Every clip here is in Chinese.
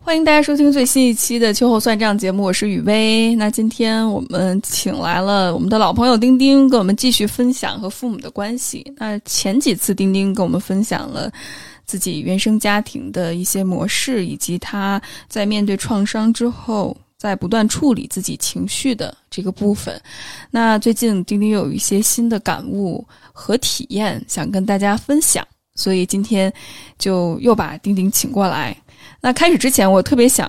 欢迎大家收听最新一期的秋后算账节目，我是雨薇。那今天我们请来了我们的老朋友丁丁，跟我们继续分享和父母的关系。那前几次丁丁跟我们分享了自己原生家庭的一些模式，以及他在面对创伤之后，在不断处理自己情绪的这个部分。那最近丁丁有一些新的感悟和体验，想跟大家分享，所以今天就又把丁丁请过来。那开始之前，我特别想，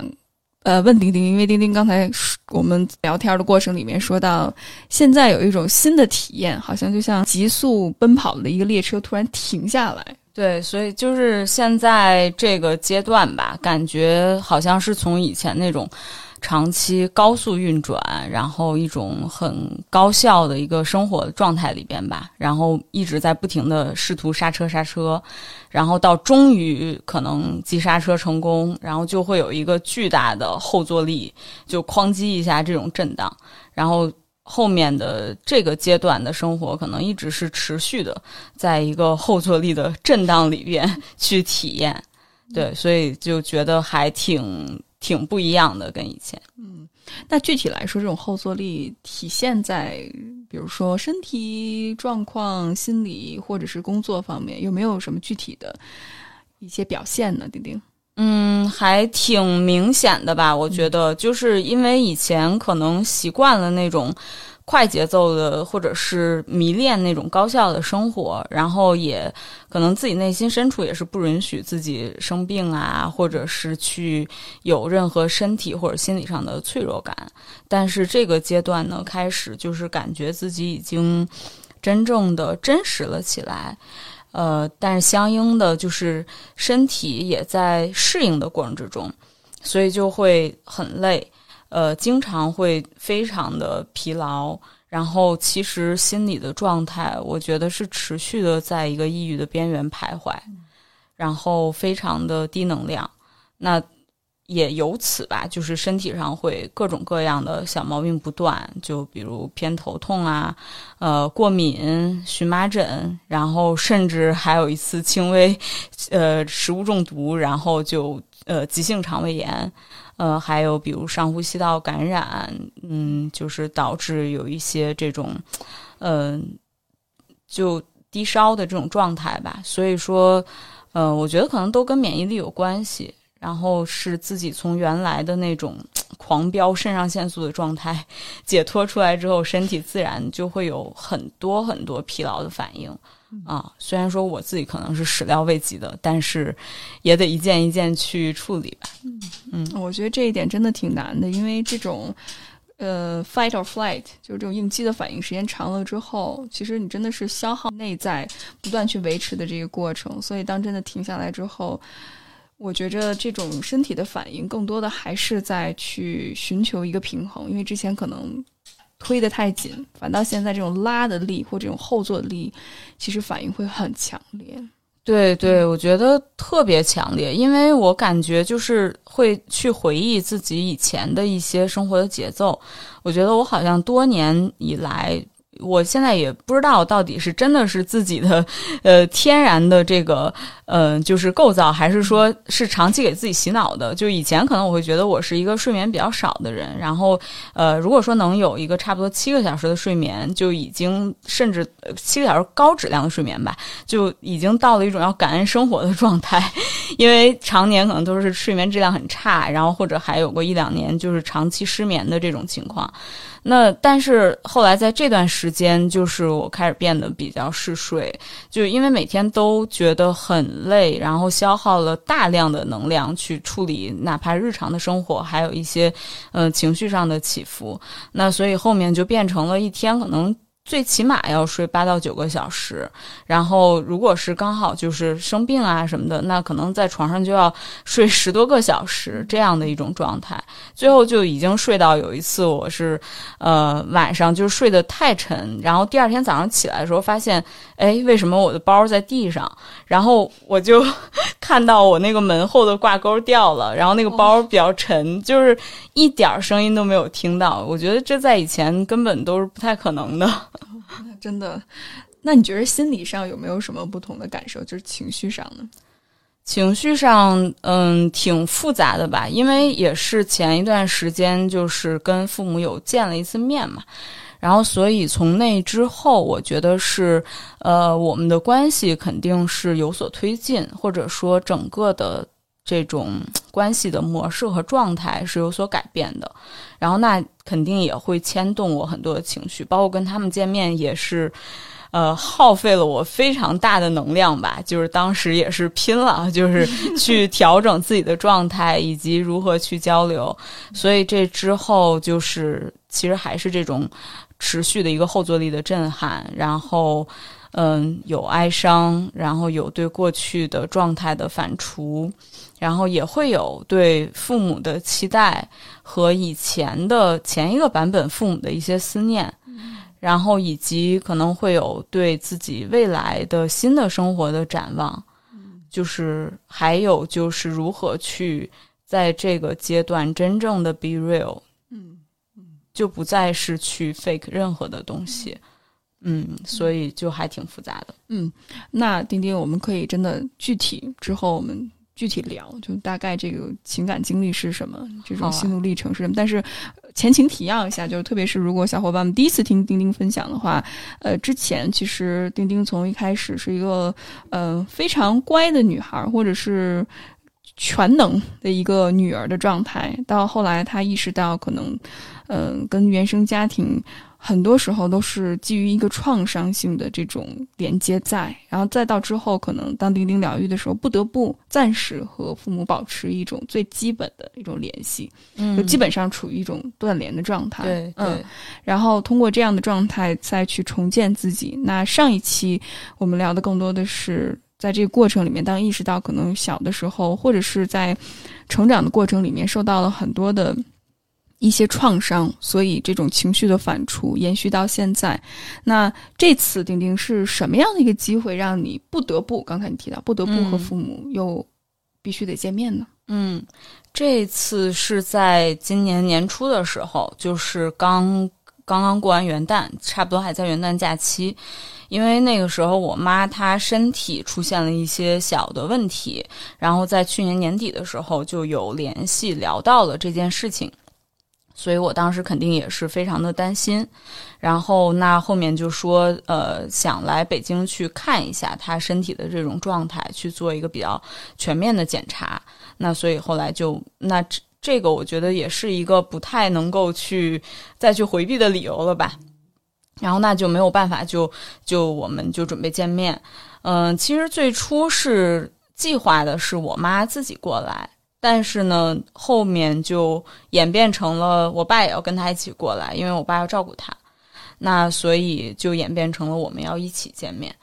呃，问丁丁，因为丁丁刚才我们聊天的过程里面说到，现在有一种新的体验，好像就像急速奔跑的一个列车突然停下来。对，所以就是现在这个阶段吧，感觉好像是从以前那种。长期高速运转，然后一种很高效的一个生活状态里边吧，然后一直在不停的试图刹车刹车，然后到终于可能急刹车成功，然后就会有一个巨大的后坐力，就哐叽一下这种震荡，然后后面的这个阶段的生活可能一直是持续的，在一个后坐力的震荡里边去体验，对，所以就觉得还挺。挺不一样的，跟以前。嗯，那具体来说，这种后坐力体现在，比如说身体状况、心理或者是工作方面，有没有什么具体的一些表现呢？丁丁，嗯，还挺明显的吧？我觉得，就是因为以前可能习惯了那种。快节奏的，或者是迷恋那种高效的生活，然后也可能自己内心深处也是不允许自己生病啊，或者是去有任何身体或者心理上的脆弱感。但是这个阶段呢，开始就是感觉自己已经真正的真实了起来，呃，但是相应的就是身体也在适应的过程之中，所以就会很累。呃，经常会非常的疲劳，然后其实心理的状态，我觉得是持续的在一个抑郁的边缘徘徊，然后非常的低能量。那也由此吧，就是身体上会各种各样的小毛病不断，就比如偏头痛啊，呃，过敏、荨麻疹，然后甚至还有一次轻微呃食物中毒，然后就呃急性肠胃炎。呃，还有比如上呼吸道感染，嗯，就是导致有一些这种，嗯，就低烧的这种状态吧。所以说，呃，我觉得可能都跟免疫力有关系。然后是自己从原来的那种狂飙肾上腺素的状态解脱出来之后，身体自然就会有很多很多疲劳的反应。啊，虽然说我自己可能是始料未及的，但是也得一件一件去处理吧。嗯嗯，我觉得这一点真的挺难的，因为这种呃 fight or flight 就是这种应激的反应，时间长了之后，其实你真的是消耗内在不断去维持的这个过程。所以当真的停下来之后，我觉着这种身体的反应更多的还是在去寻求一个平衡，因为之前可能。推得太紧，反倒现在这种拉的力或这种后坐力，其实反应会很强烈。对对，我觉得特别强烈，因为我感觉就是会去回忆自己以前的一些生活的节奏。我觉得我好像多年以来。我现在也不知道到底是真的是自己的，呃，天然的这个，呃，就是构造，还是说是长期给自己洗脑的。就以前可能我会觉得我是一个睡眠比较少的人，然后，呃，如果说能有一个差不多七个小时的睡眠，就已经甚至七个小时高质量的睡眠吧，就已经到了一种要感恩生活的状态。因为常年可能都是睡眠质量很差，然后或者还有过一两年就是长期失眠的这种情况。那但是后来在这段时间，就是我开始变得比较嗜睡，就因为每天都觉得很累，然后消耗了大量的能量去处理哪怕日常的生活，还有一些嗯情绪上的起伏。那所以后面就变成了一天可能最起码要睡八到九个小时，然后如果是刚好就是生病啊什么的，那可能在床上就要睡十多个小时这样的一种状态。最后就已经睡到有一次我是，呃晚上就睡得太沉，然后第二天早上起来的时候发现，哎为什么我的包在地上？然后我就 看到我那个门后的挂钩掉了，然后那个包比较沉，就是一点声音都没有听到。我觉得这在以前根本都是不太可能的。那 真的，那你觉得心理上有没有什么不同的感受？就是情绪上呢？情绪上，嗯，挺复杂的吧。因为也是前一段时间，就是跟父母有见了一次面嘛，然后所以从那之后，我觉得是，呃，我们的关系肯定是有所推进，或者说整个的这种关系的模式和状态是有所改变的。然后那肯定也会牵动我很多的情绪，包括跟他们见面也是，呃，耗费了我非常大的能量吧。就是当时也是拼了，就是去调整自己的状态以及如何去交流。所以这之后就是其实还是这种持续的一个后坐力的震撼，然后嗯有哀伤，然后有对过去的状态的反刍。然后也会有对父母的期待和以前的前一个版本父母的一些思念，然后以及可能会有对自己未来的新的生活的展望，就是还有就是如何去在这个阶段真正的 be real，就不再是去 fake 任何的东西，嗯，所以就还挺复杂的。嗯，那丁丁，我们可以真的具体之后我们。具体聊，就大概这个情感经历是什么，这种心路历程是什么？但是前情提要一下，就是特别是如果小伙伴们第一次听丁丁分享的话，呃，之前其实丁丁从一开始是一个呃非常乖的女孩，或者是全能的一个女儿的状态，到后来她意识到可能，嗯，跟原生家庭。很多时候都是基于一个创伤性的这种连接在，然后再到之后，可能当丁丁疗愈的时候，不得不暂时和父母保持一种最基本的一种联系，嗯，就基本上处于一种断联的状态。对，嗯，然后通过这样的状态再去重建自己。那上一期我们聊的更多的是在这个过程里面，当意识到可能小的时候，或者是在成长的过程里面受到了很多的。一些创伤，所以这种情绪的反刍延续到现在。那这次丁丁是什么样的一个机会，让你不得不刚才你提到不得不和父母又必须得见面呢？嗯，这次是在今年年初的时候，就是刚刚刚过完元旦，差不多还在元旦假期。因为那个时候我妈她身体出现了一些小的问题，然后在去年年底的时候就有联系聊到了这件事情。所以我当时肯定也是非常的担心，然后那后面就说，呃，想来北京去看一下她身体的这种状态，去做一个比较全面的检查。那所以后来就，那这个我觉得也是一个不太能够去再去回避的理由了吧。然后那就没有办法，就就我们就准备见面。嗯，其实最初是计划的是我妈自己过来。但是呢，后面就演变成了我爸也要跟他一起过来，因为我爸要照顾他，那所以就演变成了我们要一起见面。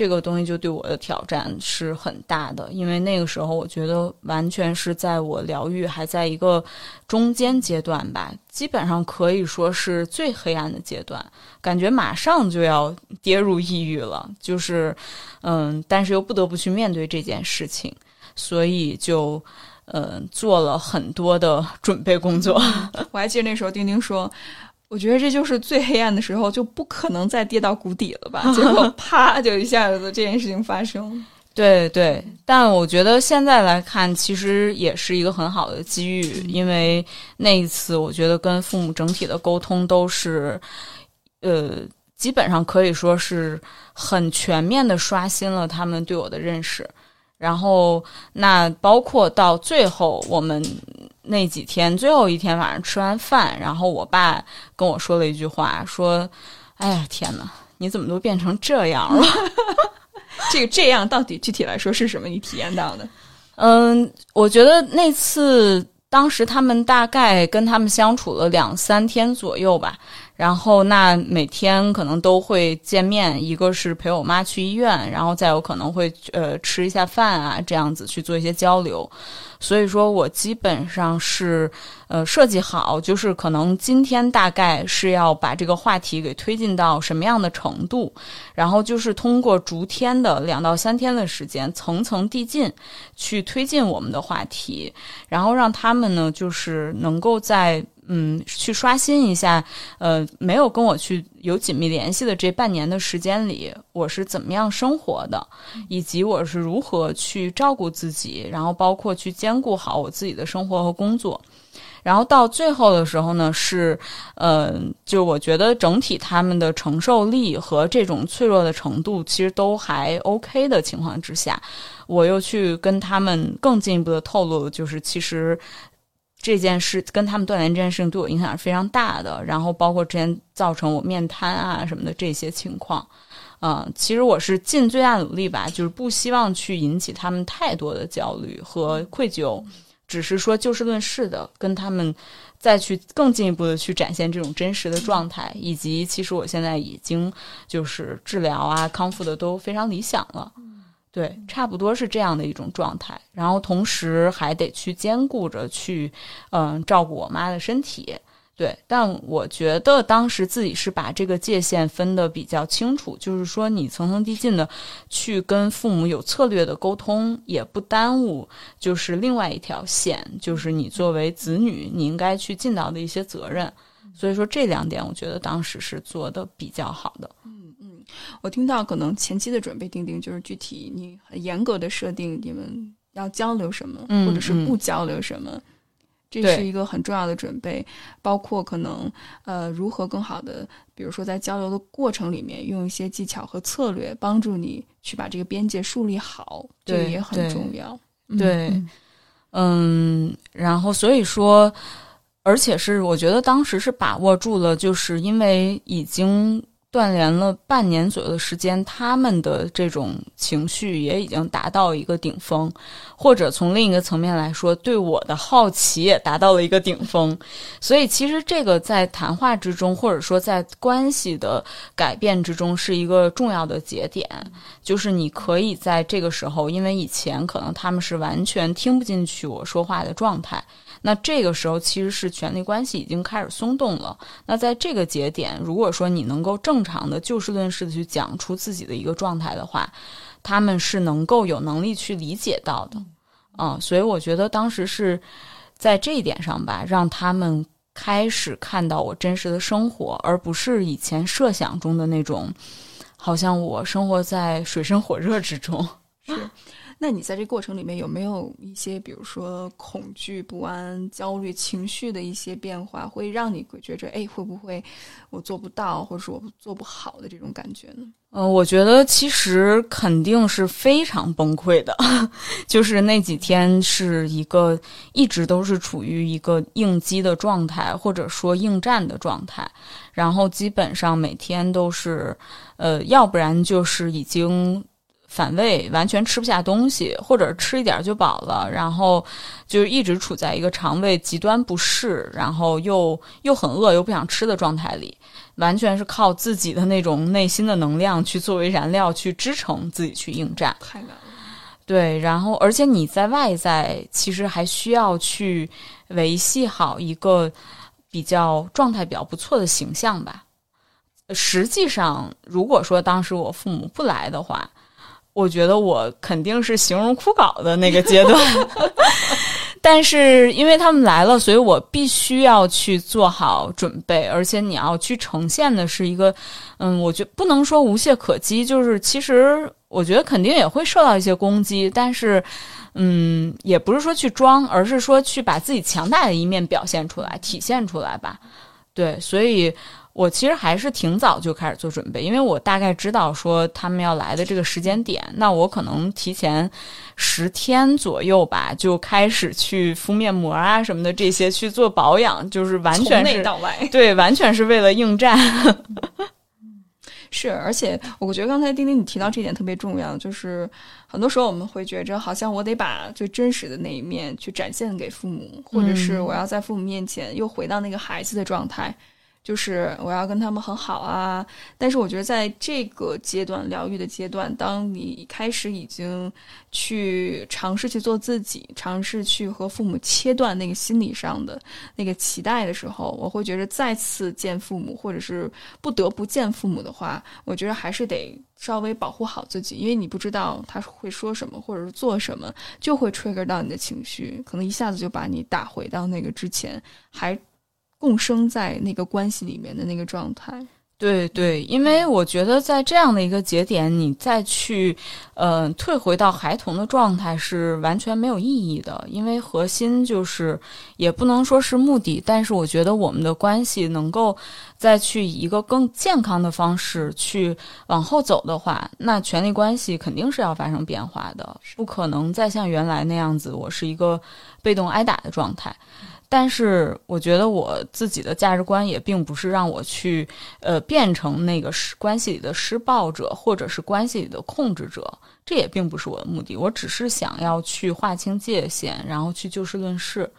这个东西就对我的挑战是很大的，因为那个时候我觉得完全是在我疗愈还在一个中间阶段吧，基本上可以说是最黑暗的阶段，感觉马上就要跌入抑郁了。就是，嗯，但是又不得不去面对这件事情，所以就。嗯，做了很多的准备工作。我还记得那时候，丁丁说：“我觉得这就是最黑暗的时候，就不可能再跌到谷底了吧？”结果啪，就一下子这件事情发生。对对，但我觉得现在来看，其实也是一个很好的机遇，因为那一次，我觉得跟父母整体的沟通都是，呃，基本上可以说是很全面的刷新了他们对我的认识。然后，那包括到最后，我们那几天最后一天晚上吃完饭，然后我爸跟我说了一句话，说：“哎呀，天哪，你怎么都变成这样了？这个这样到底具体来说是什么？你体验到的？”嗯，我觉得那次当时他们大概跟他们相处了两三天左右吧。然后那每天可能都会见面，一个是陪我妈去医院，然后再有可能会呃吃一下饭啊，这样子去做一些交流。所以说我基本上是呃设计好，就是可能今天大概是要把这个话题给推进到什么样的程度，然后就是通过逐天的两到三天的时间，层层递进去推进我们的话题，然后让他们呢就是能够在。嗯，去刷新一下，呃，没有跟我去有紧密联系的这半年的时间里，我是怎么样生活的，以及我是如何去照顾自己，然后包括去兼顾好我自己的生活和工作，然后到最后的时候呢，是，呃，就我觉得整体他们的承受力和这种脆弱的程度其实都还 OK 的情况之下，我又去跟他们更进一步的透露，就是其实。这件事跟他们断联这件事情对我影响是非常大的，然后包括之前造成我面瘫啊什么的这些情况，嗯，其实我是尽最大努力吧，就是不希望去引起他们太多的焦虑和愧疚，只是说就事论事的跟他们再去更进一步的去展现这种真实的状态，以及其实我现在已经就是治疗啊康复的都非常理想了。对，差不多是这样的一种状态，然后同时还得去兼顾着去，嗯，照顾我妈的身体。对，但我觉得当时自己是把这个界限分得比较清楚，就是说你层层递进的去跟父母有策略的沟通，也不耽误，就是另外一条线，就是你作为子女你应该去尽到的一些责任。所以说这两点，我觉得当时是做的比较好的。我听到可能前期的准备，钉钉就是具体你很严格的设定你们要交流什么，或者是不交流什么，这是一个很重要的准备。包括可能呃如何更好的，比如说在交流的过程里面用一些技巧和策略帮助你去把这个边界树立好，这个也很重要。对，嗯，然后所以说，而且是我觉得当时是把握住了，就是因为已经。断联了半年左右的时间，他们的这种情绪也已经达到一个顶峰，或者从另一个层面来说，对我的好奇也达到了一个顶峰。所以，其实这个在谈话之中，或者说在关系的改变之中，是一个重要的节点。就是你可以在这个时候，因为以前可能他们是完全听不进去我说话的状态。那这个时候其实是权力关系已经开始松动了。那在这个节点，如果说你能够正常的就事论事的去讲出自己的一个状态的话，他们是能够有能力去理解到的。嗯，所以我觉得当时是在这一点上吧，让他们开始看到我真实的生活，而不是以前设想中的那种，好像我生活在水深火热之中。是。那你在这过程里面有没有一些，比如说恐惧、不安、焦虑情绪的一些变化，会让你觉着，哎，会不会我做不到，或者是我做不好的这种感觉呢？嗯，我觉得其实肯定是非常崩溃的，就是那几天是一个一直都是处于一个应激的状态，或者说应战的状态，然后基本上每天都是，呃，要不然就是已经。反胃，完全吃不下东西，或者吃一点就饱了，然后就一直处在一个肠胃极端不适，然后又又很饿又不想吃的状态里，完全是靠自己的那种内心的能量去作为燃料去支撑自己去应战。太难了。对，然后而且你在外在其实还需要去维系好一个比较状态比较不错的形象吧。实际上，如果说当时我父母不来的话。我觉得我肯定是形容枯槁的那个阶段，但是因为他们来了，所以我必须要去做好准备，而且你要去呈现的是一个，嗯，我觉不能说无懈可击，就是其实我觉得肯定也会受到一些攻击，但是，嗯，也不是说去装，而是说去把自己强大的一面表现出来、体现出来吧。对，所以。我其实还是挺早就开始做准备，因为我大概知道说他们要来的这个时间点，那我可能提前十天左右吧，就开始去敷面膜啊什么的这些去做保养，就是完全是从内到外，对，完全是为了应战。是，而且我觉得刚才丁丁你提到这点特别重要，就是很多时候我们会觉着好像我得把最真实的那一面去展现给父母，或者是我要在父母面前又回到那个孩子的状态。就是我要跟他们很好啊。但是我觉得在这个阶段疗愈的阶段，当你开始已经去尝试去做自己，尝试去和父母切断那个心理上的那个期待的时候，我会觉得再次见父母，或者是不得不见父母的话，我觉得还是得稍微保护好自己，因为你不知道他会说什么，或者是做什么，就会 trigger 到你的情绪，可能一下子就把你打回到那个之前还。共生在那个关系里面的那个状态，对对，因为我觉得在这样的一个节点，你再去，呃，退回到孩童的状态是完全没有意义的。因为核心就是，也不能说是目的，但是我觉得我们的关系能够再去以一个更健康的方式去往后走的话，那权力关系肯定是要发生变化的，不可能再像原来那样子，我是一个被动挨打的状态。但是我觉得我自己的价值观也并不是让我去，呃，变成那个施关系里的施暴者，或者是关系里的控制者，这也并不是我的目的。我只是想要去划清界限，然后去就事论事。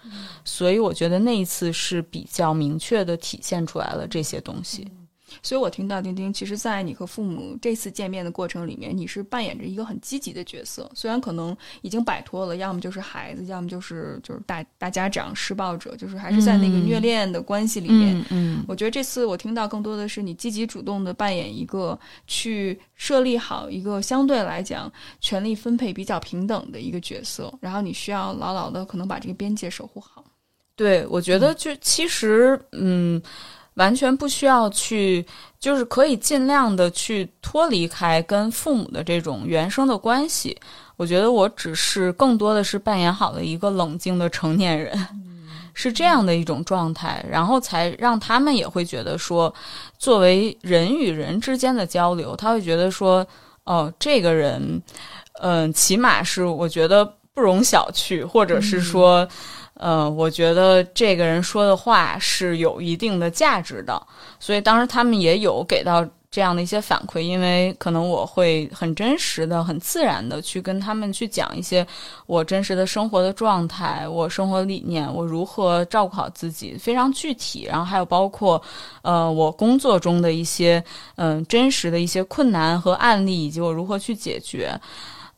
所以我觉得那一次是比较明确的体现出来了这些东西。所以我听到丁丁，其实，在你和父母这次见面的过程里面，你是扮演着一个很积极的角色。虽然可能已经摆脱了，要么就是孩子，要么就是就是大大家长施暴者，就是还是在那个虐恋的关系里面。嗯，我觉得这次我听到更多的是你积极主动的扮演一个去设立好一个相对来讲权力分配比较平等的一个角色，然后你需要牢牢的可能把这个边界守护好。对，我觉得就其实，嗯。完全不需要去，就是可以尽量的去脱离开跟父母的这种原生的关系。我觉得我只是更多的是扮演好了一个冷静的成年人，是这样的一种状态，然后才让他们也会觉得说，作为人与人之间的交流，他会觉得说，哦，这个人，嗯，起码是我觉得不容小觑，或者是说。呃，我觉得这个人说的话是有一定的价值的，所以当时他们也有给到这样的一些反馈，因为可能我会很真实的、很自然的去跟他们去讲一些我真实的生活的状态、我生活理念、我如何照顾好自己，非常具体，然后还有包括呃我工作中的一些嗯真实的一些困难和案例，以及我如何去解决。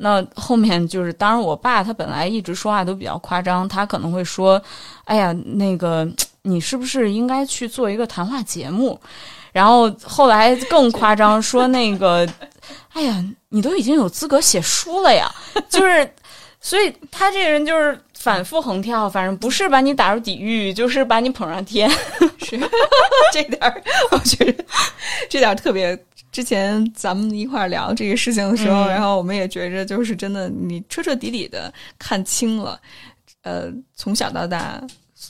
那后面就是，当然，我爸他本来一直说话都比较夸张，他可能会说：“哎呀，那个你是不是应该去做一个谈话节目？”然后后来更夸张，说那个：“哎呀，你都已经有资格写书了呀！”就是，所以他这个人就是反复横跳，反正不是把你打入地狱，就是把你捧上天。是这点儿，我觉得这点儿特别。之前咱们一块儿聊这个事情的时候，然后我们也觉着，就是真的，你彻彻底底的看清了，呃，从小到大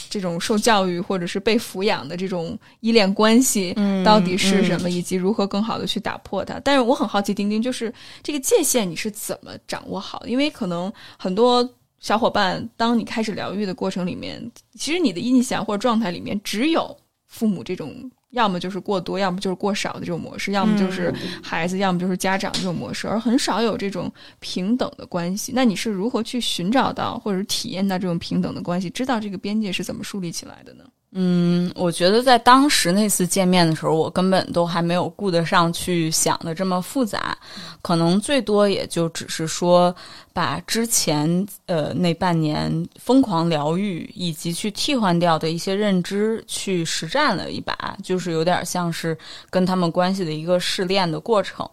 这种受教育或者是被抚养的这种依恋关系到底是什么，以及如何更好的去打破它。但是我很好奇，丁丁，就是这个界限你是怎么掌握好？因为可能很多小伙伴，当你开始疗愈的过程里面，其实你的印象或者状态里面只有父母这种。要么就是过多，要么就是过少的这种模式，要么就是孩子，要么就是家长这种模式，而很少有这种平等的关系。那你是如何去寻找到或者体验到这种平等的关系？知道这个边界是怎么树立起来的呢？嗯，我觉得在当时那次见面的时候，我根本都还没有顾得上去想的这么复杂，可能最多也就只是说把之前呃那半年疯狂疗愈以及去替换掉的一些认知去实战了一把，就是有点像是跟他们关系的一个试炼的过程，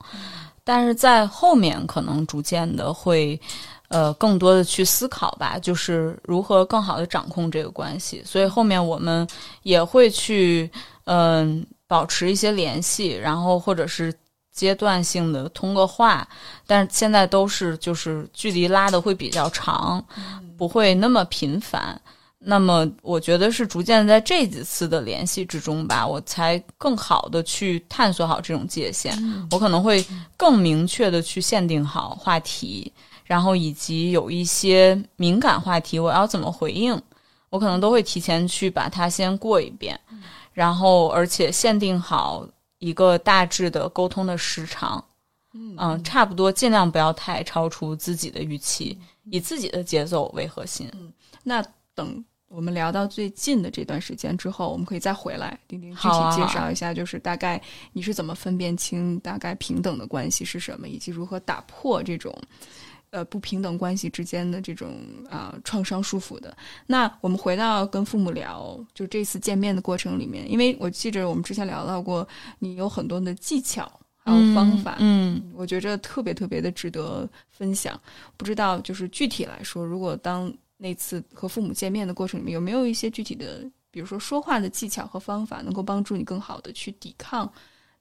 但是在后面可能逐渐的会。呃，更多的去思考吧，就是如何更好的掌控这个关系。所以后面我们也会去，嗯，保持一些联系，然后或者是阶段性的通个话，但是现在都是就是距离拉的会比较长，不会那么频繁。那么我觉得是逐渐在这几次的联系之中吧，我才更好的去探索好这种界限。我可能会更明确的去限定好话题。然后以及有一些敏感话题，我要怎么回应，我可能都会提前去把它先过一遍，然后而且限定好一个大致的沟通的时长，嗯，差不多尽量不要太超出自己的预期，以自己的节奏为核心。那等我们聊到最近的这段时间之后，我们可以再回来，丁丁具体介绍一下，就是大概你是怎么分辨清大概平等的关系是什么，以及如何打破这种呃不平等关系之间的这种啊、创伤束缚的。那我们回到跟父母聊，就这次见面的过程里面，因为我记着我们之前聊到过，你有很多的技巧还有方法，嗯，我觉着特别特别的值得分享。不知道就是具体来说，如果当那次和父母见面的过程里面，有没有一些具体的，比如说说话的技巧和方法，能够帮助你更好的去抵抗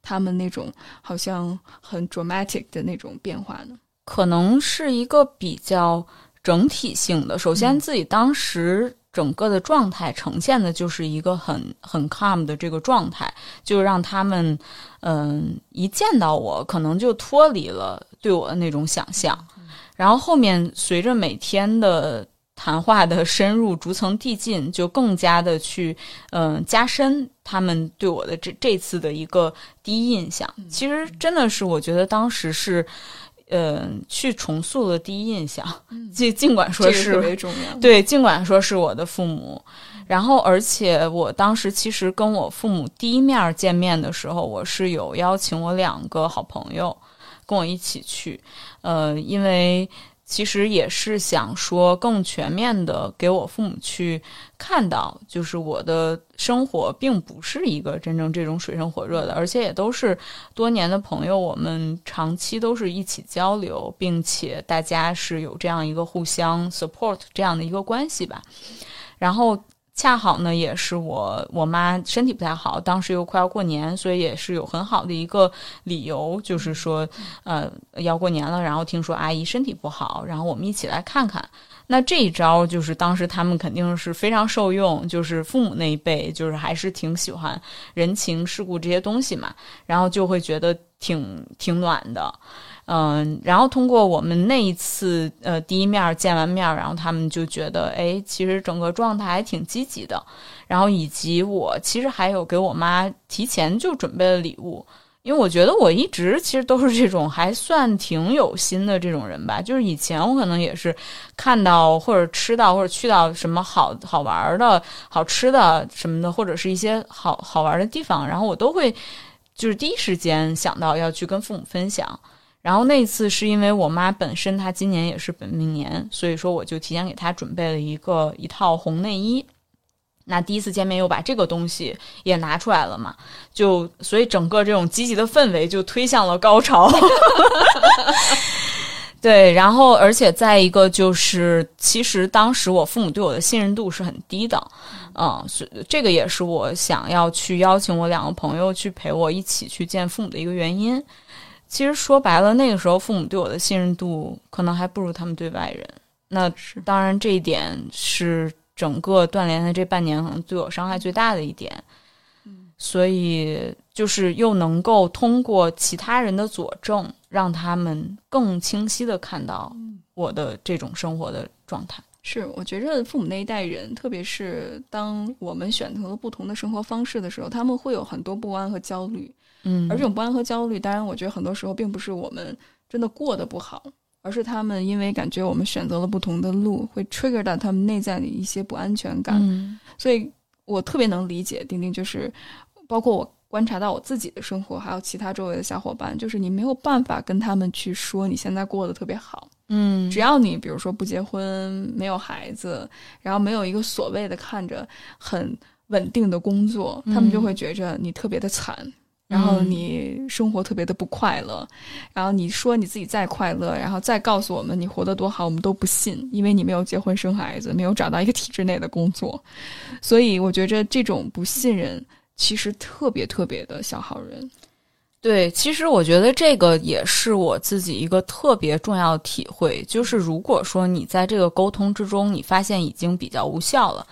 他们那种好像很 dramatic 的那种变化呢？可能是一个比较整体性的。首先，嗯自己当时整个的状态呈现的就是一个很很 calm 的这个状态，就让他们嗯、一见到我，可能就脱离了对我的那种想象。然后后面随着每天的谈话的深入，逐层递进，就更加的去嗯、加深他们对我的这这次的一个第一印象。其实真的是我觉得当时是。呃，去重塑了第一印象，尽尽管说是这个特别重要。对，尽管说是我的父母，然后而且我当时其实跟我父母第一面见面的时候，我是有邀请我两个好朋友跟我一起去，呃，因为其实也是想说更全面的给我父母去看到，就是我的生活并不是一个真正这种水深火热的，而且也都是多年的朋友，我们长期都是一起交流，并且大家是有这样一个互相 support 这样的一个关系吧。然后恰好呢，也是我我妈身体不太好，当时又快要过年，所以也是有很好的一个理由，就是说，呃，要过年了，然后听说阿姨身体不好，然后我们一起来看看。那这一招就是当时他们肯定是非常受用，就是父母那一辈就是还是挺喜欢人情世故这些东西嘛，然后就会觉得挺挺暖的。嗯，然后通过我们那一次呃第一面见完面，然后他们就觉得，哎，其实整个状态还挺积极的。然后以及我其实还有给我妈提前就准备了礼物，因为我觉得我一直其实都是这种还算挺有心的这种人吧。就是以前我可能也是看到或者吃到或者去到什么好好玩的好吃的什么的，或者是一些好好玩的地方，然后我都会就是第一时间想到要去跟父母分享。然后那次是因为我妈本身她今年也是本命年，所以说我就提前给她准备了一个一套红内衣。那第一次见面又把这个东西也拿出来了嘛，就所以整个这种积极的氛围就推向了高潮。对，然后而且再一个就是，其实当时我父母对我的信任度是很低的，嗯，所以这个也是我想要去邀请我两个朋友去陪我一起去见父母的一个原因。其实说白了，那个时候父母对我的信任度可能还不如他们对外人。那是当然，这一点是整个断联的这半年可能对我伤害最大的一点。所以就是又能够通过其他人的佐证，让他们更清晰的看到我的这种生活的状态。是，我觉着父母那一代人，特别是当我们选择了不同的生活方式的时候，他们会有很多不安和焦虑。嗯而这种不安和焦虑，当然，我觉得很多时候并不是我们真的过得不好，而是他们因为感觉我们选择了不同的路，会 trigger 到他们内在的一些不安全感。嗯所以我特别能理解丁丁，就是包括我观察到我自己的生活，还有其他周围的小伙伴，就是你没有办法跟他们去说你现在过得特别好，嗯，只要你比如说不结婚、没有孩子，然后没有一个所谓的看着很稳定的工作，他们就会觉着你特别的惨。然后你生活特别的不快乐，然后你说你自己再快乐，然后再告诉我们你活得多好，我们都不信，因为你没有结婚生孩子，没有找到一个体制内的工作，所以我觉着这种不信任其实特别特别的消耗人。对，其实我觉得这个也是我自己一个特别重要的体会，就是如果说你在这个沟通之中，你发现已经比较无效了，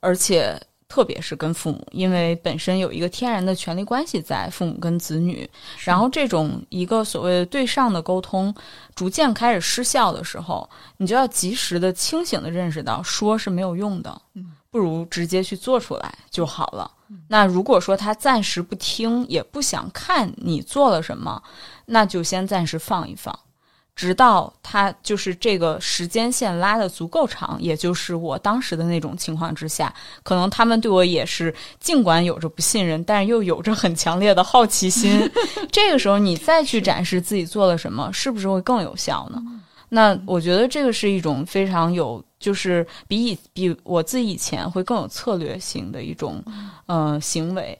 而且特别是跟父母，因为本身有一个天然的权利关系在父母跟子女，然后这种一个所谓的对上的沟通逐渐开始失效的时候，你就要及时的清醒的认识到说是没有用的，不如直接去做出来就好了。那如果说他暂时不听，也不想看你做了什么，那就先暂时放一放。直到他就是这个时间线拉的足够长，也就是我当时的那种情况之下，可能他们对我也是尽管有着不信任，但是又有着很强烈的好奇心。这个时候你再去展示自己做了什么，是不是会更有效呢？那我觉得这个是一种非常有，就是比以比我自己以前会更有策略性的一种呃行为。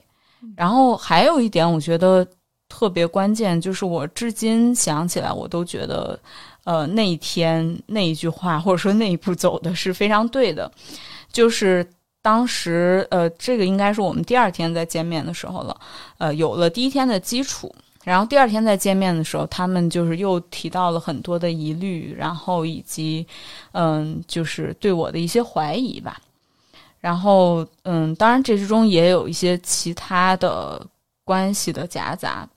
然后还有一点，我觉得。特别关键就是我至今想起来，我都觉得，呃，那一天那一句话或者说那一步走的是非常对的。就是当时，呃，这个应该是我们第二天在见面的时候了，呃，有了第一天的基础，然后第二天再见面的时候，他们就是又提到了很多的疑虑，然后以及，嗯，就是对我的一些怀疑吧。然后，嗯，当然这之中也有一些其他的关系的夹杂。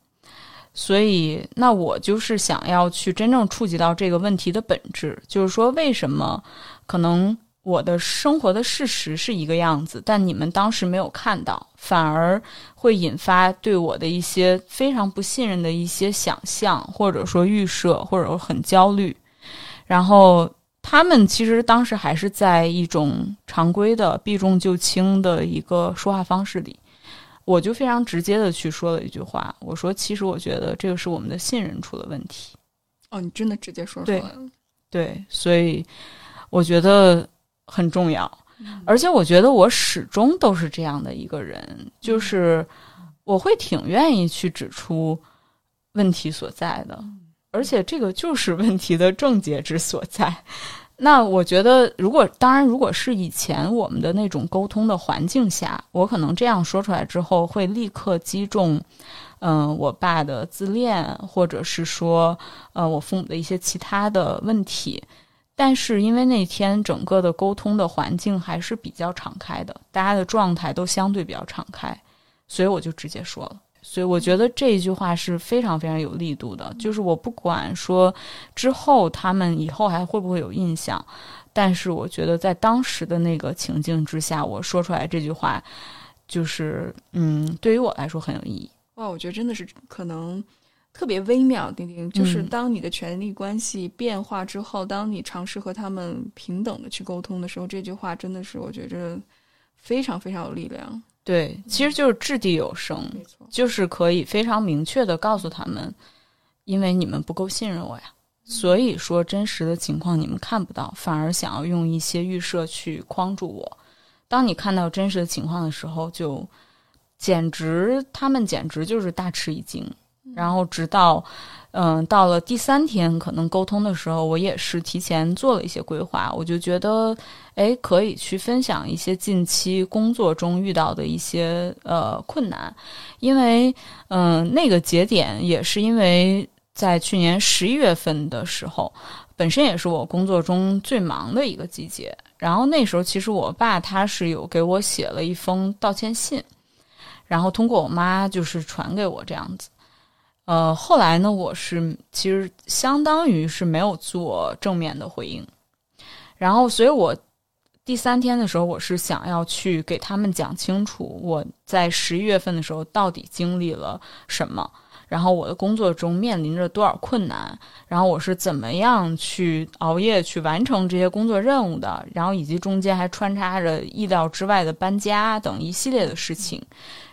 所以，那我就是想要去真正触及到这个问题的本质，就是说，为什么可能我的生活的事实是一个样子，但你们当时没有看到，反而会引发对我的一些非常不信任的一些想象，或者说预设，或者说很焦虑。然后，他们其实当时还是在一种常规的避重就轻的一个说话方式里。我就非常直接的去说了一句话，我说：“其实我觉得这个是我们的信任出了问题。”哦，你真的直接说出来了。对，所以我觉得很重要，而且我觉得我始终都是这样的一个人，就是我会挺愿意去指出问题所在的，而且这个就是问题的症结之所在。那我觉得，如果当然，如果是以前我们的那种沟通的环境下，我可能这样说出来之后，会立刻击中，嗯，我爸的自恋，或者是说，呃，我父母的一些其他的问题。但是因为那天整个的沟通的环境还是比较敞开的，大家的状态都相对比较敞开，所以我就直接说了。所以我觉得这一句话是非常非常有力度的，就是我不管说之后他们以后还会不会有印象，但是我觉得在当时的那个情境之下，我说出来这句话，就是嗯，对于我来说很有意义。哇，我觉得真的是可能特别微妙，丁丁，就是当你的权力关系变化之后，当你尝试和他们平等的去沟通的时候，这句话真的是我觉着非常非常有力量。对，其实就是掷地有声，就是可以非常明确的告诉他们，因为你们不够信任我呀，所以说真实的情况你们看不到，反而想要用一些预设去框住我。当你看到真实的情况的时候，就简直他们简直就是大吃一惊，然后直到。嗯，到了第三天可能沟通的时候，我也是提前做了一些规划。我就觉得，哎，可以去分享一些近期工作中遇到的一些呃困难，因为嗯，那个节点也是因为在去年十一月份的时候，本身也是我工作中最忙的一个季节。然后那时候其实我爸他是有给我写了一封道歉信，然后通过我妈就是传给我这样子。呃，后来呢，我是其实相当于是没有做正面的回应，然后，所以我第三天的时候，我是想要去给他们讲清楚我在十一月份的时候到底经历了什么，然后我的工作中面临着多少困难，然后我是怎么样去熬夜去完成这些工作任务的，然后以及中间还穿插着意料之外的搬家等一系列的事情，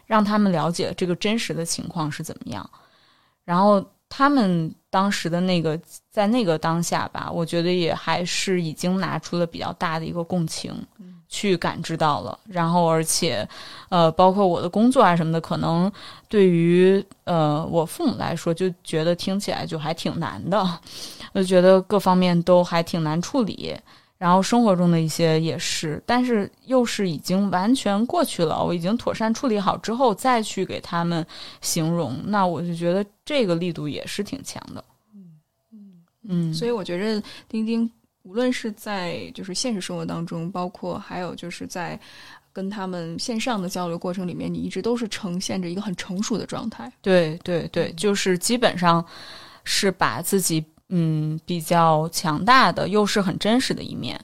让他们了解这个真实的情况是怎么样。然后他们当时的那个，在那个当下吧，我觉得也还是已经拿出了比较大的一个共情，去感知到了。然后，而且，呃，包括我的工作啊什么的，可能对于呃我父母来说，就觉得听起来就还挺难的，就觉得各方面都还挺难处理。然后生活中的一些也是，但是又是已经完全过去了，我已经妥善处理好之后再去给他们形容，那我就觉得这个力度也是挺强的。嗯嗯嗯，所以我觉着钉钉无论是在就是现实生活当中，包括还有就是在跟他们线上的交流过程里面，你一直都是呈现着一个很成熟的状态。对对对，就是基本上是把自己。嗯，比较强大的，又是很真实的一面，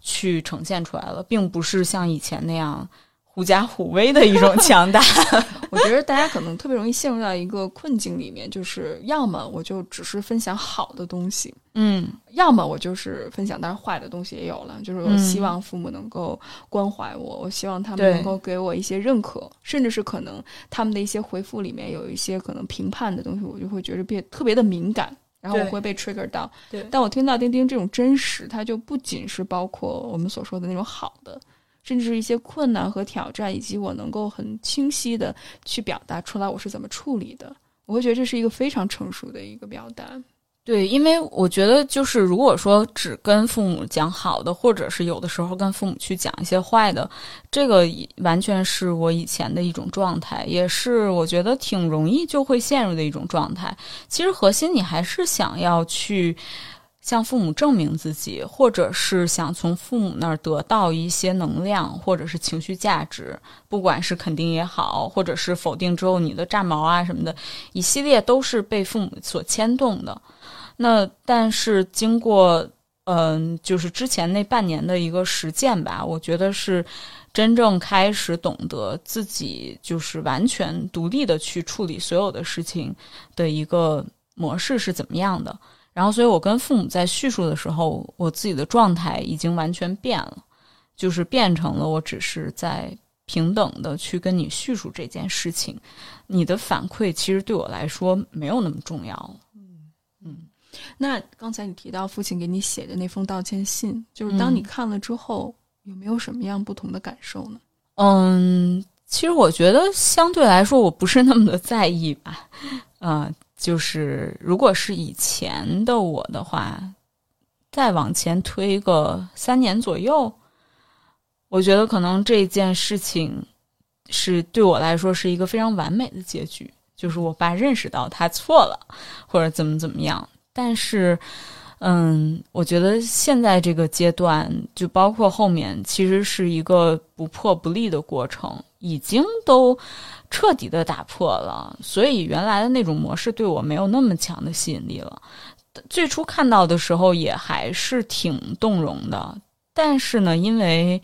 去呈现出来了，并不是像以前那样狐假虎威的一种强大。我觉得大家可能特别容易陷入到一个困境里面，就是要么我就只是分享好的东西，嗯要么我就是分享，当然坏的东西也有了。就是我嗯希望父母能够关怀我，我希望他们能够给我一些认可，甚至是可能他们的一些回复里面有一些可能评判的东西，我就会觉得变特别的敏感。然后我会被 trigger 到，对但我听到丁丁这种真实，它就不仅是包括我们所说的那种好的，甚至是一些困难和挑战，以及我能够很清晰的去表达出来我是怎么处理的。我会觉得这是一个非常成熟的一个表达。对，因为我觉得就是如果说只跟父母讲好的，或者是有的时候跟父母去讲一些坏的，这个完全是我以前的一种状态，也是我觉得挺容易就会陷入的一种状态。其实核心你还是想要去。向父母证明自己，或者是想从父母那儿得到一些能量，或者是情绪价值，不管是肯定也好，或者是否定之后你的炸毛啊什么的，一系列都是被父母所牵动的。那但是经过嗯、就是之前那半年的一个实践吧，我觉得是真正开始懂得自己就是完全独立的去处理所有的事情的一个模式是怎么样的。然后，所以我跟父母在叙述的时候，我自己的状态已经完全变了，就是变成了我只是在平等的去跟你叙述这件事情，你的反馈其实对我来说没有那么重要了。那刚才你提到父亲给你写的那封道歉信，就是当你嗯看了之后，有没有什么样不同的感受呢？嗯，其实我觉得相对来说，我不是那么的在意吧。呃，就是如果是以前的我的话，再往前推个三年左右，我觉得可能这件事情是对我来说是一个非常完美的结局，就是我爸认识到他错了，或者怎么怎么样。但是，嗯，我觉得现在这个阶段，就包括后面，其实是一个不破不立的过程，已经都彻底的打破了。所以原来的那种模式对我没有那么强的吸引力了。最初看到的时候也还是挺动容的，但是呢，因为，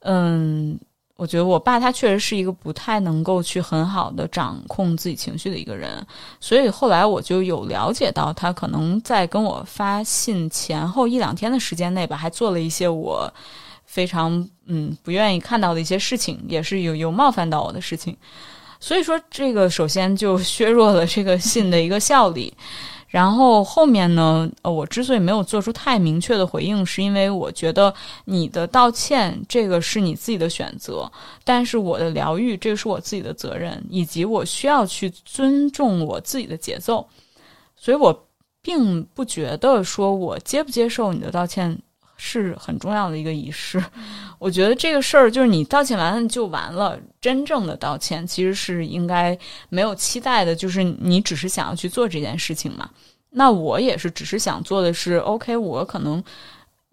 嗯，我觉得我爸他确实是一个不太能够去很好的掌控自己情绪的一个人，所以后来我就有了解到，他可能在跟我发信前后一两天的时间内吧，还做了一些我非常嗯不愿意看到的一些事情，也是有有冒犯到我的事情。所以说，这个首先就削弱了这个信的一个效力。然后后面呢，呃，我之所以没有做出太明确的回应，是因为我觉得你的道歉这个是你自己的选择，但是我的疗愈这个是我自己的责任，以及我需要去尊重我自己的节奏，所以我并不觉得说我接不接受你的道歉是很重要的一个仪式。我觉得这个事儿就是你道歉完了就完了，真正的道歉其实是应该没有期待的，就是你只是想要去做这件事情嘛。那我也是，只是想做的是，OK，我可能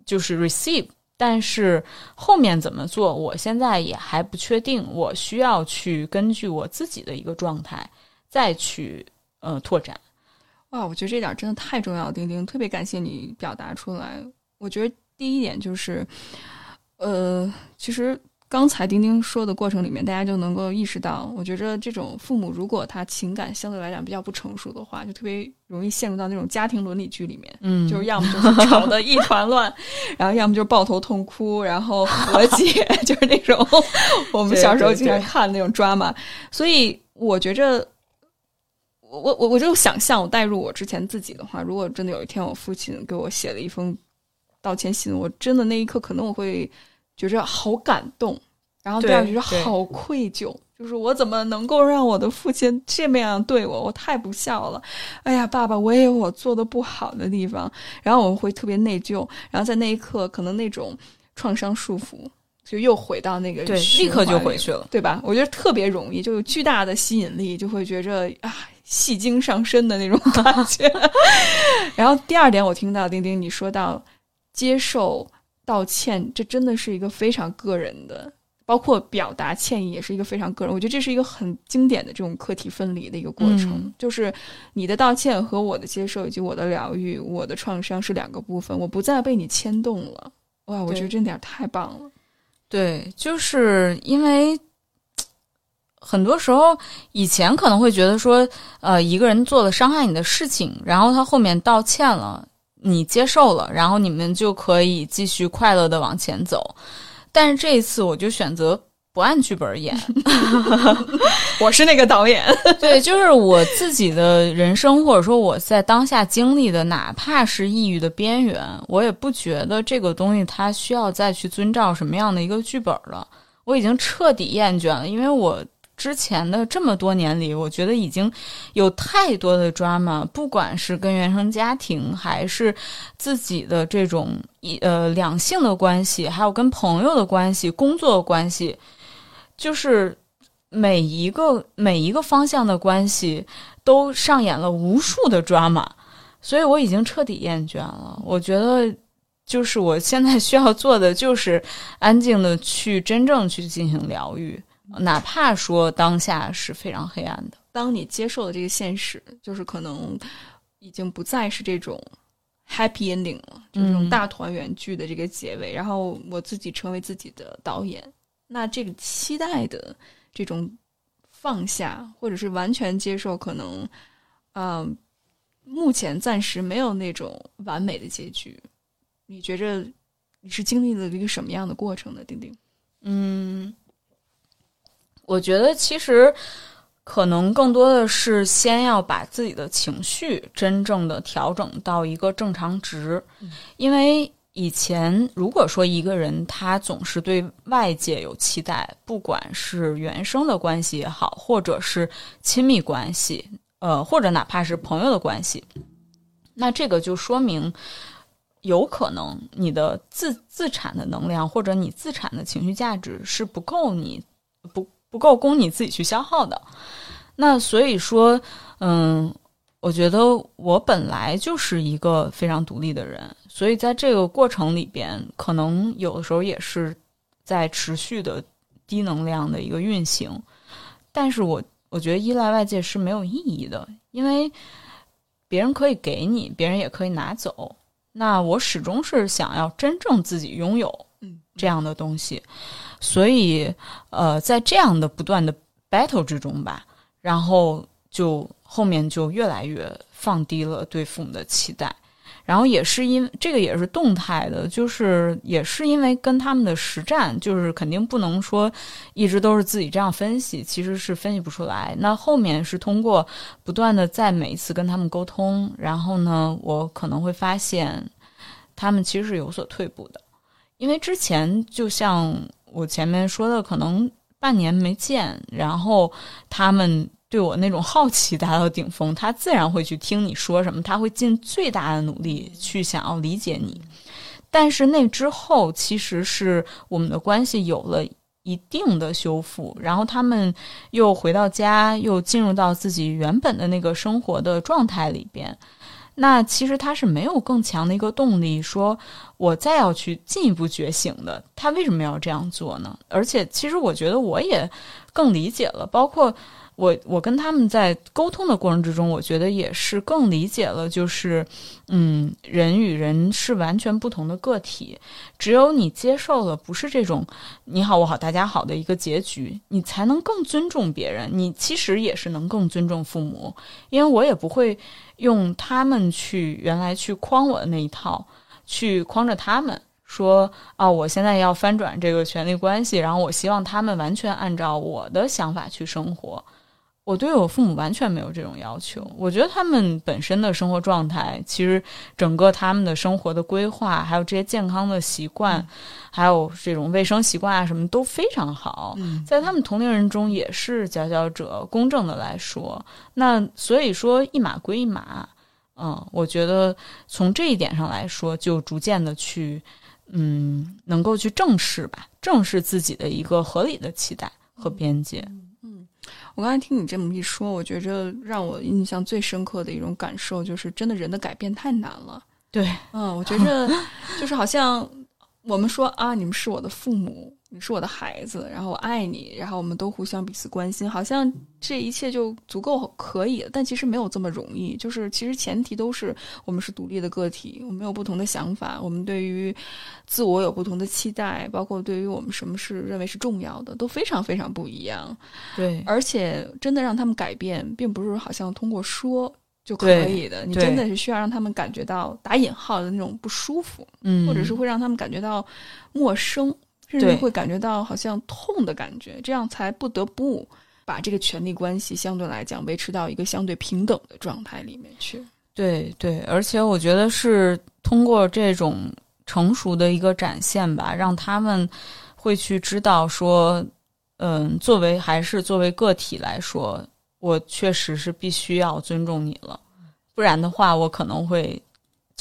就是 receive，但是后面怎么做，我现在也还不确定，我需要去根据我自己的一个状态再去呃拓展。哇，我觉得这点真的太重要，丁丁，特别感谢你表达出来。我觉得第一点就是，呃，其实刚才丁丁说的过程里面，大家就能够意识到，我觉着这种父母如果他情感相对来讲比较不成熟的话，就特别容易陷入到那种家庭伦理剧里面。嗯就是要么就是吵得一团乱，然后要么就是抱头痛哭，然后和解，就是那种我们小时候经常看的那种 drama。所以我觉着，我我我我就想象，我代入我之前自己的话，如果真的有一天我父亲给我写了一封道歉信，我真的那一刻可能我会觉着好感动，然后第二对觉着好愧疚。就是我怎么能够让我的父亲这么样对我？我太不孝了！哎呀，爸爸，我也有我做的不好的地方，然后我会特别内疚，然后在那一刻，可能那种创伤束缚就又回到那个对，立刻就回去了。对吧？我觉得特别容易，就有巨大的吸引力，就会觉着啊，戏精上身的那种感觉。然后第二点，我听到丁丁你说到接受道歉，这真的是一个非常个人的，包括表达歉意也是一个非常个人。我觉得这是一个很经典的这种课题分离的一个过程，嗯就是你的道歉和我的接受以及我的疗愈、我的创伤是两个部分，我不再被你牵动了。哇，我觉得这点太棒了。对，就是因为很多时候以前可能会觉得说，呃，一个人做了伤害你的事情，然后他后面道歉了，你接受了，然后你们就可以继续快乐的往前走。但是这一次，我就选择不按剧本演，我是那个导演。对，就是我自己的人生，或者说我在当下经历的，哪怕是抑郁的边缘，我也不觉得这个东西它需要再去遵照什么样的一个剧本了。我已经彻底厌倦了，因为我。之前的这么多年里，我觉得已经有太多的 drama，不管是跟原生家庭，还是自己的这种一呃两性的关系，还有跟朋友的关系、工作关系，就是每一个每一个方向的关系都上演了无数的 drama，所以我已经彻底厌倦了。我觉得，就是我现在需要做的，就是安静的去真正去进行疗愈。哪怕说当下是非常黑暗的，当你接受了这个现实，就是可能已经不再是这种 happy ending 了，就是这种大团圆剧的这个结尾。然后我自己成为自己的导演，那这个期待的这种放下，或者是完全接受，可能，嗯，目前暂时没有那种完美的结局。你觉着你是经历了一个什么样的过程呢？丁丁，嗯。我觉得其实可能更多的是先要把自己的情绪真正的调整到一个正常值，因为以前如果说一个人他总是对外界有期待，不管是原生的关系也好，或者是亲密关系，呃，或者哪怕是朋友的关系，那这个就说明有可能你的自自产的能量或者你自产的情绪价值是不够你不。不够供你自己去消耗的，那所以说，嗯，我觉得我本来就是一个非常独立的人，所以在这个过程里边，可能有的时候也是在持续的低能量的一个运行。但是我我觉得依赖外界是没有意义的，因为别人可以给你，别人也可以拿走。那我始终是想要真正自己拥有，这样的东西。所以，呃，在这样的不断的 battle 之中吧，然后就后面就越来越放低了对父母的期待，然后也是因这个也是动态的，就是也是因为跟他们的实战，就是肯定不能说一直都是自己这样分析，其实是分析不出来。那后面是通过不断的在每一次跟他们沟通，然后呢，我可能会发现他们其实是有所退步的，因为之前就像。我前面说的可能半年没见，然后他们对我那种 好奇达到顶峰，他自然会去听你说什么，他会尽最大的努力去想要理解你。但是那之后，其实是我们的关系有了一定的修复，然后他们又回到家，又进入到自己原本的那个生活的状态里边。那其实他是没有更强的一个动力，说我再要去进一步觉醒的。他为什么要这样做呢？而且，其实我觉得我也更理解了，包括。我我跟他们在沟通的过程之中，我觉得也是更理解了，就是，嗯，人与人是完全不同的个体，只有你接受了不是这种你好我好大家好的一个结局，你才能更尊重别人。你其实也是能更尊重父母，因为我也不会用他们去原来去框我的那一套去框着他们，说啊，我现在要翻转这个权力关系，然后我希望他们完全按照我的想法去生活。我对我父母完全没有这种要求，我觉得他们本身的生活状态，其实整个他们的生活的规划，还有这些健康的习惯，还有这种卫生习惯啊，什么都非常好。在他们同龄人中也是佼佼者。公正的来说，那所以说一码归一码。嗯，我觉得从这一点上来说，就逐渐的去，嗯，能够去正视吧，正视自己的一个合理的期待和边界。我刚才听你这么一说，我觉着让我印象最深刻的一种感受就是，真的人的改变太难了。对，嗯，我觉着就是好像我们说啊，你们是我的父母，你是我的孩子，然后我爱你，然后我们都互相彼此关心，好像这一切就足够可以了。但其实没有这么容易，就是其实前提都是我们是独立的个体，我们有不同的想法，我们对于自我有不同的期待，包括对于我们什么是认为是重要的，都非常非常不一样。对，而且真的让他们改变，并不是好像通过说就可以的，你真的是需要让他们感觉到打引号的那种不舒服，嗯，或者是会让他们感觉到陌生。甚至会感觉到好像痛的感觉，这样才不得不把这个权力关系相对来讲维持到一个相对平等的状态里面去。对对，而且我觉得是通过这种成熟的一个展现吧，让他们会去知道说，嗯，作为还是作为个体来说，我确实是必须要尊重你了，不然的话，我可能会。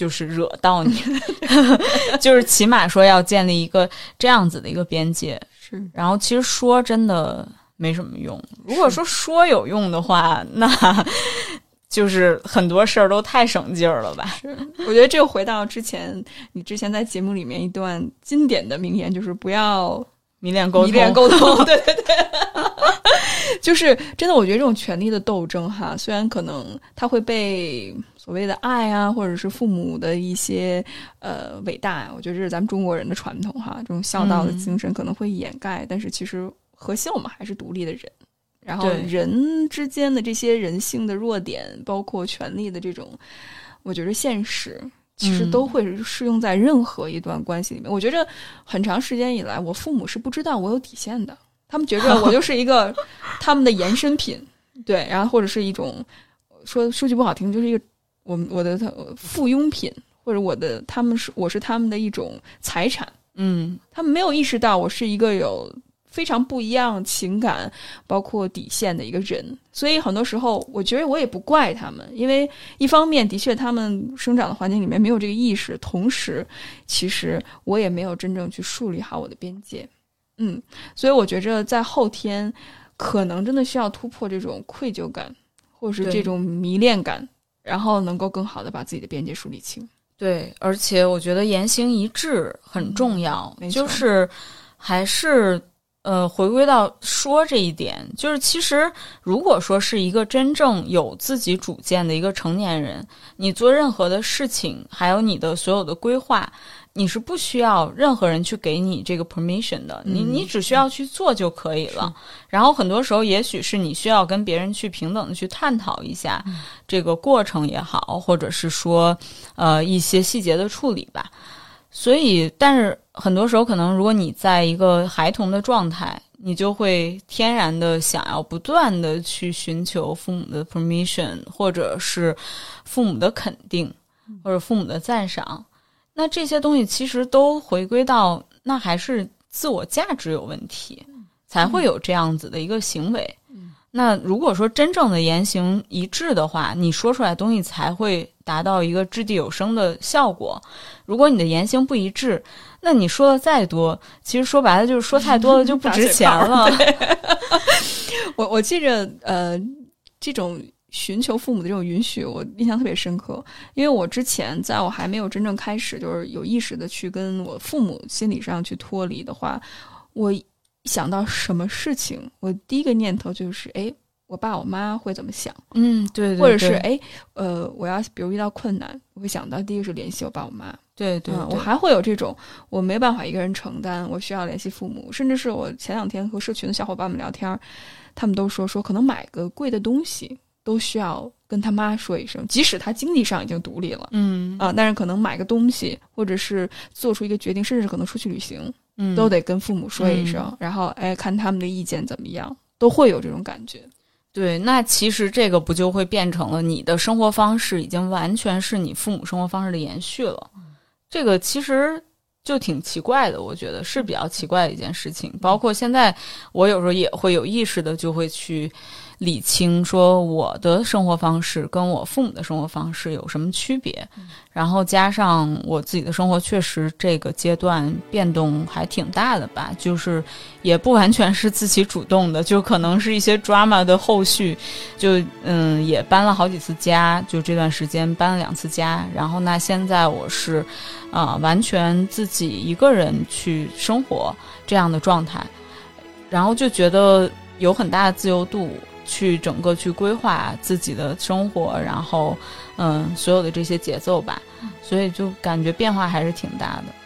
就是惹到你，就是起码说要建立一个这样子的一个边界。是，然后其实说真的没什么用。如果说说有用的话，那 就是很多事儿都太省劲儿了吧？是，我觉得这又回到之前你之前在节目里面一段经典的名言，就是不要迷恋沟通，迷恋沟通。对对对，就是真的，我觉得这种权力的斗争哈，虽然可能它会被。所谓的爱啊，或者是父母的一些呃伟大，我觉得这是咱们中国人的传统哈，这种孝道的精神可能会掩盖，但是其实核心我们还是独立的人。然后人之间的这些人性的弱点，包括权力的这种，我觉得现实其实都会适用在任何一段关系里面。我觉着很长时间以来，我父母是不知道我有底线的，他们觉着 我就是一个他们的延伸品，对，然后或者是一种说说句不好听，就是一个。我我的附庸品，或者我的他们是我是他们的一种财产，嗯，他们没有意识到我是一个有非常不一样情感包括底线的一个人，所以很多时候我觉得我也不怪他们，因为一方面的确他们生长的环境里面没有这个意识，同时其实我也没有真正去树立好我的边界，嗯，所以我觉着在后天可能真的需要突破这种愧疚感，或者是这种迷恋感。然后能够更好的把自己的边界梳理清，对，而且我觉得言行一致很重要，就是还是呃回归到说这一点，就是其实如果说是一个真正有自己主见的一个成年人，你做任何的事情，还有你的所有的规划。你是不需要任何人去给你这个 permission 的，你你只需要去做就可以了。然后很多时候，也许是你需要跟别人去平等的去探讨一下这个过程也好，或者是说呃一些细节的处理吧。所以，但是很多时候，可能如果你在一个孩童的状态，你就会天然的想要不断的去寻求父母的 permission，或者是父母的肯定，或者父母的赞赏。那这些东西其实都回归到，那还是自我价值有问题，才会有这样子的一个行为。那如果说真正的言行一致的话，你说出来东西才会达到一个掷地有声的效果。如果你的言行不一致，那你说的再多，其实说白了就是说太多了就不值钱了。我我记着，呃，这种。寻求父母的这种允许，我印象特别深刻。因为我之前在我还没有真正开始，就是有意识的去跟我父母心理上去脱离的话，我想到什么事情，我第一个念头就是：哎，我爸我妈会怎么想？嗯，对，或者是哎，呃，我要比如遇到困难，我会想到第一个是联系我爸我妈。对对，我还会有这种我没办法一个人承担，我需要联系父母。甚至是我前两天和社群的小伙伴们聊天，他们都说说可能买个贵的东西。都需要跟他妈说一声，即使他经济上已经独立了，嗯啊，但是可能买个东西，或者是做出一个决定，甚至可能出去旅行，嗯，都得跟父母说一声，然后哎，看他们的意见怎么样，都会有这种感觉。对，那其实这个不就会变成了你的生活方式已经完全是你父母生活方式的延续了？这个其实就挺奇怪的，我觉得是比较奇怪的一件事情。包括现在，我有时候也会有意识的就会去。理清，说我的生活方式跟我父母的生活方式有什么区别。然后加上我自己的生活，确实这个阶段变动还挺大的吧，就是也不完全是自己主动的，就可能是一些 drama 的后续，就嗯也搬了好几次家，就这段时间搬了两次家，然后那现在我是啊完全自己一个人去生活这样的状态，然后就觉得有很大的自由度。去整个去规划自己的生活然后嗯所有的这些节奏吧。所以就感觉变化还是挺大的。